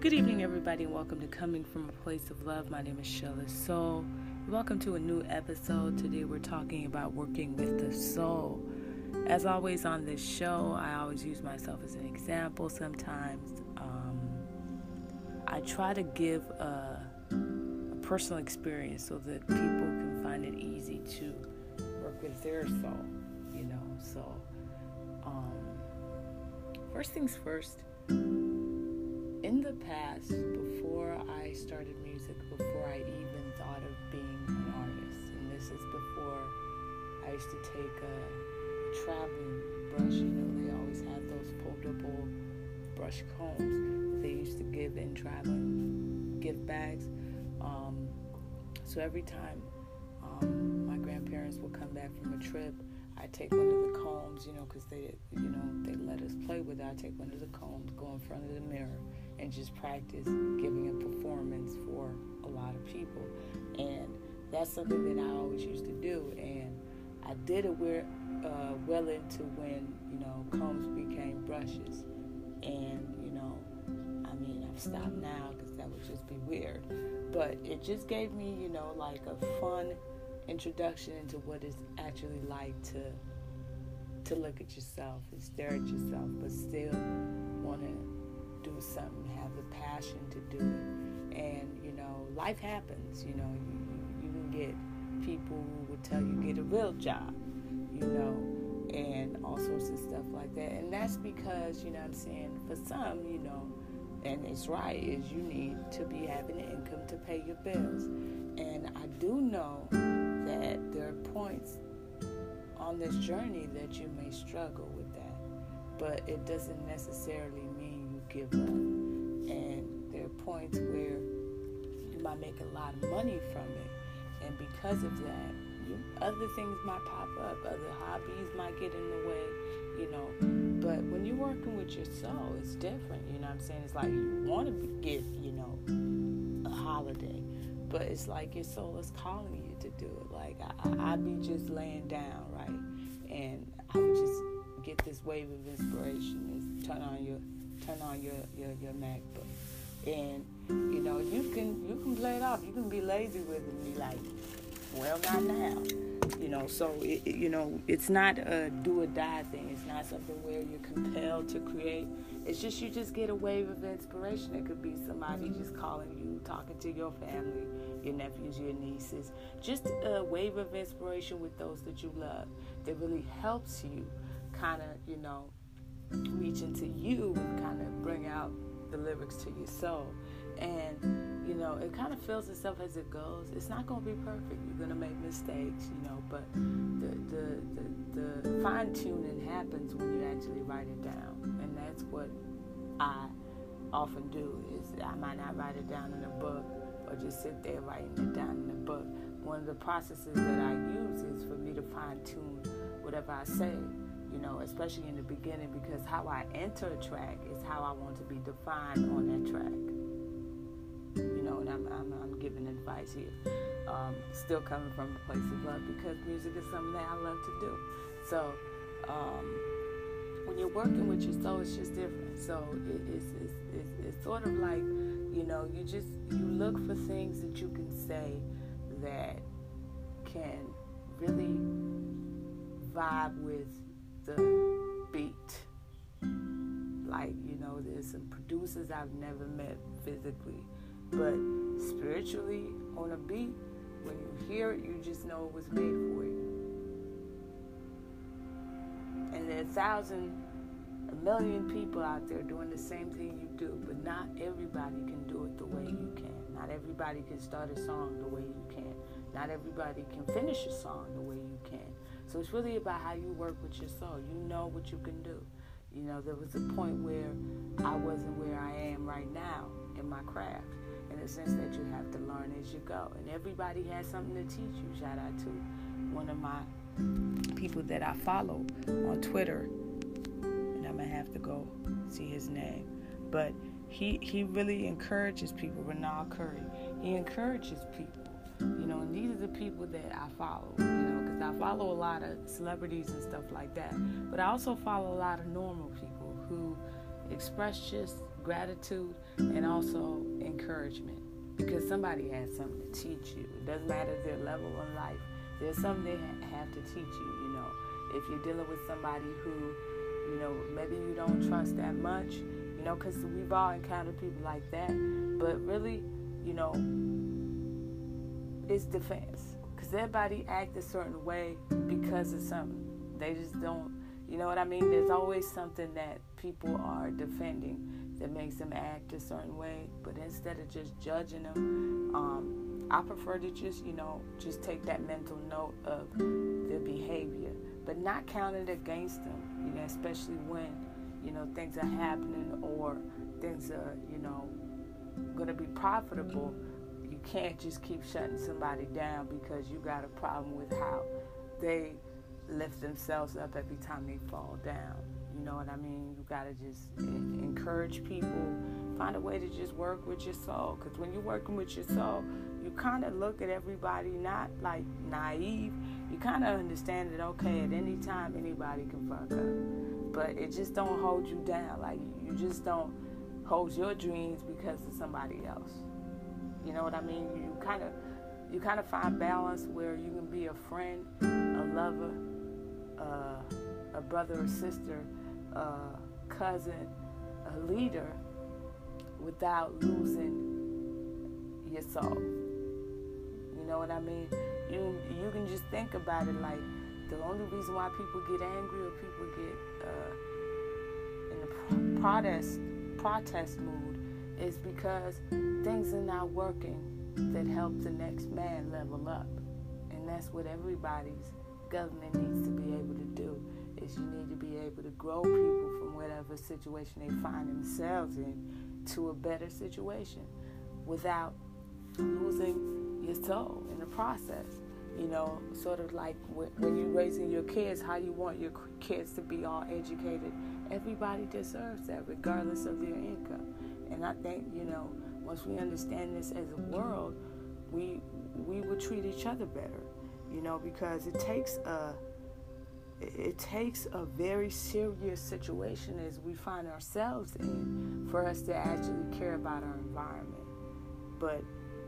Good evening, everybody, and welcome to Coming from a Place of Love. My name is Shella Soul. Welcome to a new episode. Today, we're talking about working with the soul. As always on this show, I always use myself as an example. Sometimes um, I try to give a, a personal experience so that people can find it easy to work with their soul, you know. So, um, first things first in the past, before I started music, before I even thought of being an artist, and this is before I used to take a, traveling brush, you know, they always had those foldable brush combs they used to give in traveling gift bags. Um, so every time um, my grandparents would come back from a trip, I take one of the combs, you know, because they, you know, they let us play with it. I take one of the combs, go in front of the mirror, and just practice giving a performance for a lot of people. And that's something that I always used to do. And I did it where, uh, well into when, you know, combs became brushes. And, you know, I mean, I've stopped now because that would just be weird. But it just gave me, you know, like a fun introduction into what it's actually like to to look at yourself and stare at yourself, but still want to do something, have the passion to do it. And, you know, life happens, you know, you, you can get people who would tell you get a real job, you know, and all sorts of stuff like that. And that's because, you know I'm saying, for some, you know, and it's right, is you need to be having an income to pay your bills. And I do know that there are points on this journey that you may struggle with that, but it doesn't necessarily give up. And there are points where you might make a lot of money from it. And because of that, you, other things might pop up, other hobbies might get in the way, you know. But when you're working with your soul, it's different. You know what I'm saying? It's like you want to get, you know, a holiday, but it's like your soul is calling you to do it. Like I, I'd be just laying down, right? And I would just get this wave of inspiration. and turn on your turn on your, your, your MacBook. And, you know, you can you can play it off. You can be lazy with it and be like, well, not now. You know, so, it, you know, it's not a do or die thing. It's not something where you're compelled to create. It's just you just get a wave of inspiration. It could be somebody just calling you, talking to your family, your nephews, your nieces. Just a wave of inspiration with those that you love that really helps you kind of, you know, reach into you and kind of bring out the lyrics to your soul. And, you know, it kind of feels itself as it goes. It's not going to be perfect. You're going to make mistakes, you know, but the, the, the, the fine tuning happens when you actually write it down. And that's what I often do is I might not write it down in a book or just sit there writing it down in a book. One of the processes that I use is for me to fine tune whatever I say you know, especially in the beginning, because how I enter a track is how I want to be defined on that track. You know, and I'm, I'm, I'm giving advice here. Um, still coming from a place of love because music is something that I love to do. So, um, when you're working with your soul, it's just different. So, it, it's, it's, it's, it's sort of like, you know, you just you look for things that you can say that can really vibe with the beat. Like, you know, there's some producers I've never met physically, but spiritually on a beat, when you hear it, you just know it was made for you. And there are a thousand, a million people out there doing the same thing you do, but not everybody can do it the way you can. Not everybody can start a song the way you can. Not everybody can finish a song the way you can. So it's really about how you work with your soul. You know what you can do. You know, there was a point where I wasn't where I am right now in my craft, in the sense that you have to learn as you go. And everybody has something to teach you. Shout out to one of my people that I follow on Twitter, and I'm gonna have to go see his name. But he he really encourages people. Renal Curry. He encourages people. You know, and these are the people that I follow. You know I follow a lot of celebrities and stuff like that, but I also follow a lot of normal people who express just gratitude and also encouragement because somebody has something to teach you. It doesn't matter their level in life. There's something they have to teach you. You know, if you're dealing with somebody who, you know, maybe you don't trust that much, you know, because we've all encountered people like that. But really, you know, it's defense because everybody act a certain way because of something. They just don't, you know what I mean? There's always something that people are defending that makes them act a certain way. But instead of just judging them, um, I prefer to just, you know, just take that mental note of their behavior, but not count it against them, you know, especially when, you know, things are happening or things are, you know, going to be profitable. You can't just keep shutting somebody down because you got a problem with how they lift themselves up every time they fall down. You know what I mean? You got to just encourage people. Find a way to just work with your soul. Because when you're working with your soul, you kind of look at everybody not like naive. You kind of understand that, okay, at any time, anybody can fuck up. But it just don't hold you down. Like, you just don't hold your dreams because of somebody else. You know what I mean? You kind of you kind of find balance where you can be a friend, a lover, uh, a brother or sister, a cousin, a leader without losing yourself. You know what I mean? You you can just think about it like the only reason why people get angry or people get uh, in a protest protest mood is because things are not working that help the next man level up, and that's what everybody's government needs to be able to do is you need to be able to grow people from whatever situation they find themselves in to a better situation without losing your soul in the process. You know, sort of like when you're raising your kids, how you want your kids to be all educated. Everybody deserves that, regardless of their income. And I think, you know, once we understand this as a world, we we will treat each other better. You know, because it takes a it takes a very serious situation as we find ourselves in for us to actually care about our environment. But,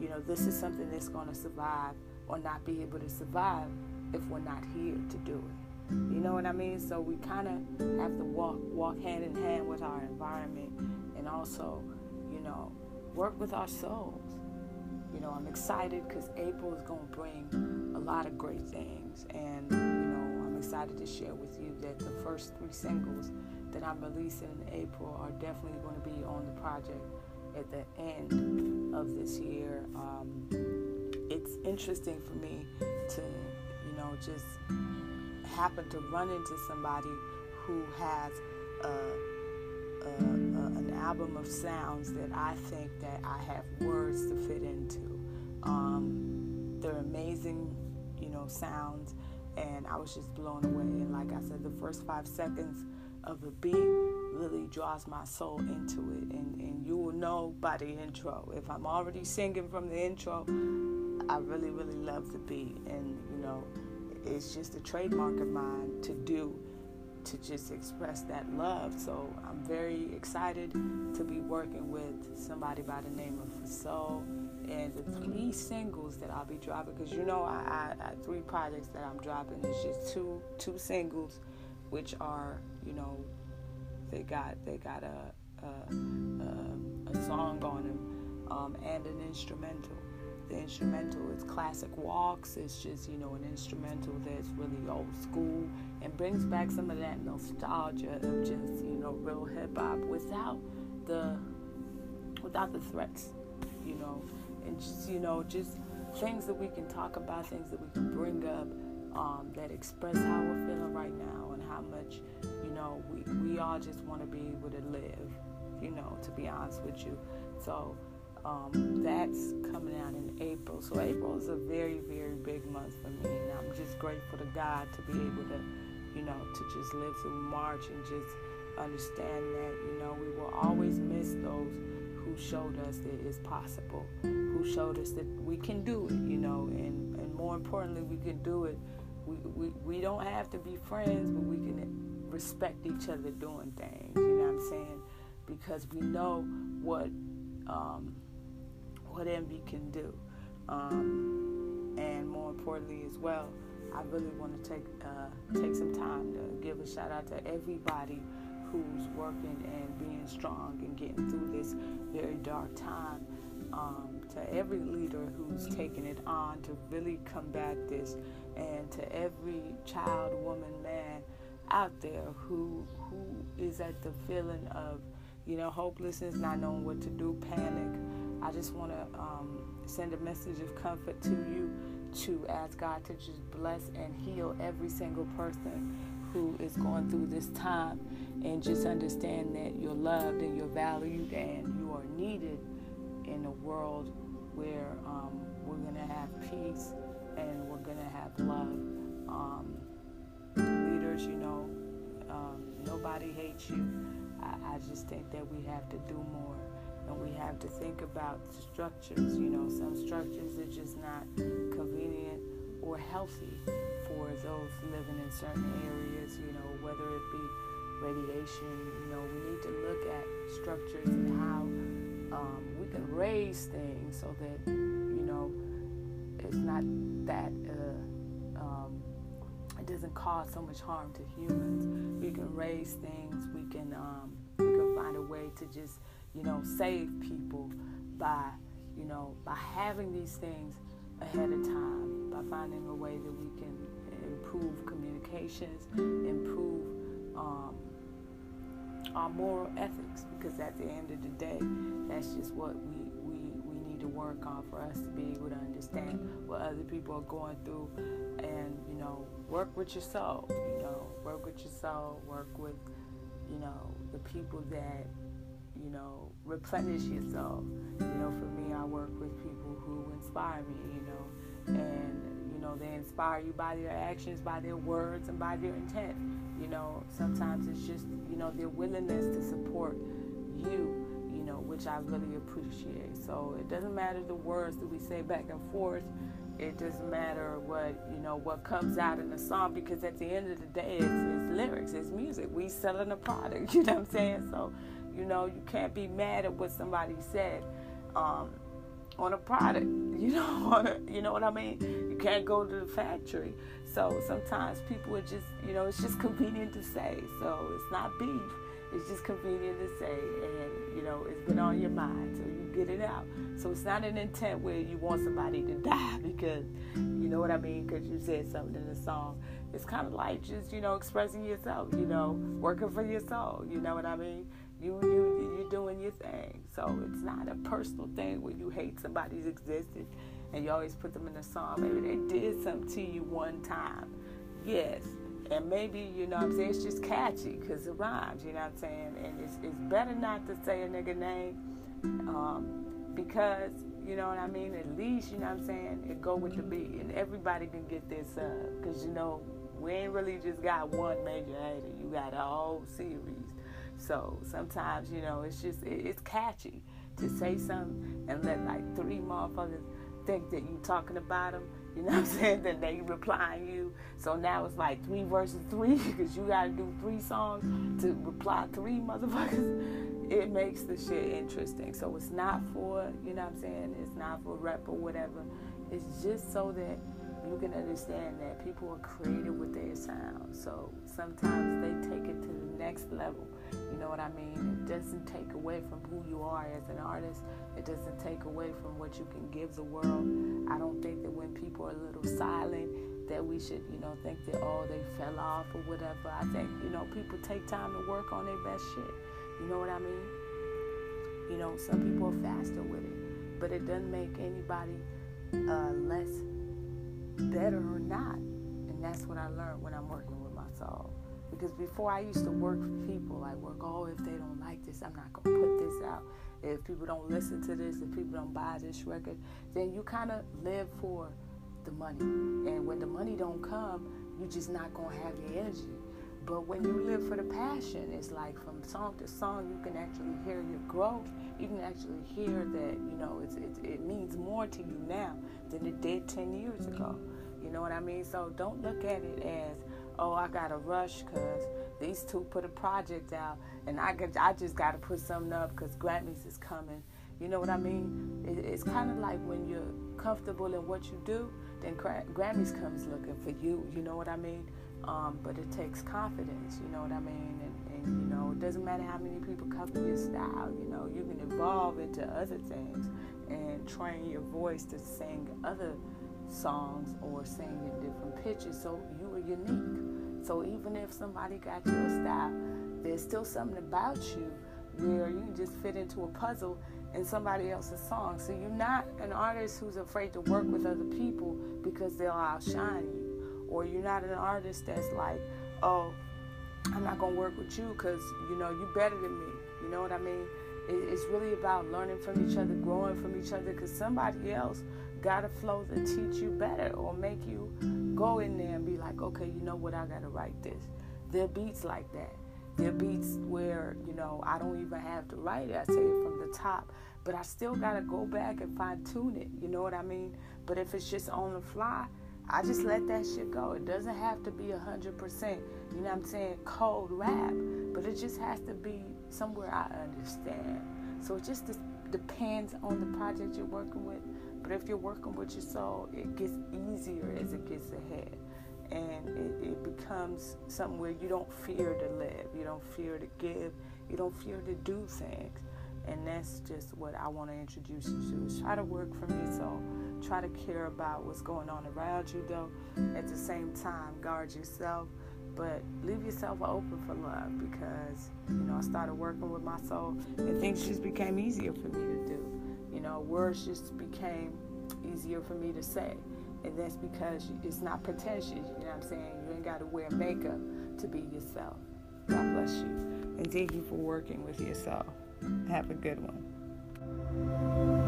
you know, this is something that's going to survive or not be able to survive if we're not here to do it. You know what I mean? So we kind of have to walk walk hand in hand with our environment and also, know, work with our souls. You know, I'm excited because April is going to bring a lot of great things and you know, I'm excited to share with you that the first three singles that I'm releasing in April are definitely going to be on the project at the end of this year. Um, it's interesting for me to, you know, just happen to run into somebody who has a, a, album of sounds that I think that I have words to fit into. Um, they're amazing, you know, sounds and I was just blown away. And like I said, the first five seconds of the beat really draws my soul into it, and, and you will know by the intro. If I'm already singing from the intro, I really, really love the beat, and you know, it's just a trademark of mine to do to just express that love. So I'm very excited to be working with somebody by the name of Soul and the three singles that I'll be dropping. Because you know I, I, I three projects that I'm dropping is just two two singles which are you know they got they got a a, a, a song on them um, and an instrumental. The instrumental is classic walks. It's just you know an instrumental that's really old school and brings back some of that nostalgia of just you know real hip-hop without the without the threats you know and just you know just things that we can talk about, things that we can bring up um, that express how we're feeling right now and how much you know we we all just want to be able to live. You know, to be honest with you, so. Um, that's coming out in April. So April is a very, very big month for me, and I'm just grateful to God to be able to, you know, to just live through March and just understand that, you know, we will always miss those who showed us that it's possible, who showed us that we can do it, you know, and, and more importantly, we can do it. We, we, we don't have to be friends, but we can respect each other doing things, you know what I'm saying? because we know what um, what envy can do. Um, and more importantly, as well, I really want to take uh, take some time to give a shout out to everybody who's working and being strong and getting through this very dark time. Um, to every leader who's taking it on to really combat this, and to every child, woman, man out there who who is at the feeling of you know hopelessness, not knowing what to do, panic. I just want to um, send a message of comfort to you to ask God to just bless and heal every single person who is going through this time and just understand that you're loved and you're valued and you are needed in a world where um, we're going to have peace and we're going to have love. Um, leaders, you know, um, nobody hates you. I, I just think that we have to do more and we have to think about structures. You know, some structures are just not convenient or healthy for those living in certain areas. You know, whether it be radiation. You know, we need to look at structures and how um, we can raise things so that you know it's not that. Uh, um, it doesn't cause so much harm to humans. We can raise things. We can um, we can find a way to just you know, save people by, you know, by having these things ahead of time, by finding a way that we can improve communications, improve um, our moral ethics, because at the end of the day, that's just what we, we, we need to work on for us to be able to understand what other people are going through and, you know, work with your soul, you know, work with your soul, work with, you know, the people that you know, replenish yourself. You know, for me, I work with people who inspire me, you know, and, you know, they inspire you by their actions, by their words, and by their intent. You know, sometimes it's just, you know, their willingness to support you, you know, which I really appreciate. So it doesn't matter the words that we say back and forth. It doesn't matter what you know what comes out in the song because at the end of the day, it's, it's lyrics, it's music. We selling a product. You know what I'm saying? So you know, you can't be mad at what somebody said um, on a product. You know, you know what I mean. You can't go to the factory. So sometimes people are just, you know, it's just convenient to say. So it's not beef. It's just convenient to say, and you know, it's been on your mind, so you get it out. So it's not an intent where you want somebody to die because, you know what I mean, because you said something in the song. It's kind of like just, you know, expressing yourself, you know, working for your soul. You know what I mean? You you you're doing your thing. So it's not a personal thing where you hate somebody's existence and you always put them in a song. Maybe they did something to you one time. Yes. And maybe, you know what I'm saying, it's just catchy because it rhymes, you know what I'm saying? And it's, it's better not to say a nigga name um, because, you know what I mean? At least, you know what I'm saying, it go with the beat. And everybody can get this because, you know, we ain't really just got one major hater. You got a whole series. So sometimes, you know, it's just, it, it's catchy to say something and let like three motherfuckers think that you're talking about them. You know what I'm saying? Then they replying you. So now it's like three versus three because you got to do three songs to reply three motherfuckers. It makes the shit interesting. So it's not for, you know what I'm saying? It's not for rep or whatever. It's just so that you can understand that people are creative with their sound. So sometimes they take it to the next level. You know what I mean? It doesn't take away from who you are as an artist. It doesn't take away from what you can give the world. I don't think that when people are a little silent, that we should, you know, think that oh they fell off or whatever. I think you know people take time to work on their best shit. You know what I mean? You know, some people are faster with it, but it doesn't make anybody uh, less better or not. And that's what I learned when I'm working with my soul. Because before I used to work for people, I work, oh, if they don't like this, I'm not going to put this out. If people don't listen to this, if people don't buy this record, then you kind of live for the money. And when the money don't come, you're just not going to have the energy. But when you live for the passion, it's like from song to song, you can actually hear your growth. You can actually hear that, you know, it's, it, it means more to you now than it did 10 years ago. You know what I mean? So don't look at it as, oh, I got to rush because, these two put a project out, and I got, I just got to put something up because Grammys is coming. You know what I mean? It, it's kind of like when you're comfortable in what you do, then Grammys comes looking for you. You know what I mean? Um, but it takes confidence. You know what I mean? And, and you know, it doesn't matter how many people copy your style. You know, you can evolve into other things and train your voice to sing other songs or sing in different pitches so you are unique. So even if somebody got your style, there's still something about you where you just fit into a puzzle in somebody else's song. So you're not an artist who's afraid to work with other people because they'll outshine you. Or you're not an artist that's like, oh, I'm not gonna work with you because you know you're better than me. You know what I mean? It's really about learning from each other, growing from each other, because somebody else got a flow to teach you better or make you go in there and be like, okay, you know what, I gotta write this. There are beats like that. There are beats where, you know, I don't even have to write it. I say it from the top. But I still gotta go back and fine tune it. You know what I mean? But if it's just on the fly, I just let that shit go. It doesn't have to be a hundred percent, you know what I'm saying, cold rap. But it just has to be somewhere I understand. So it just depends on the project you're working with. But if you're working with your soul, it gets easier as it gets ahead. And it, it becomes something where you don't fear to live, you don't fear to give, you don't fear to do things. And that's just what I want to introduce you to is try to work from your soul. Try to care about what's going on around you though. At the same time, guard yourself but leave yourself open for love because you know I started working with my soul and things just became easier for me to do. Know, words just became easier for me to say, and that's because it's not pretentious. You know what I'm saying? You ain't got to wear makeup to be yourself. God bless you, and thank you for working with yourself. Have a good one.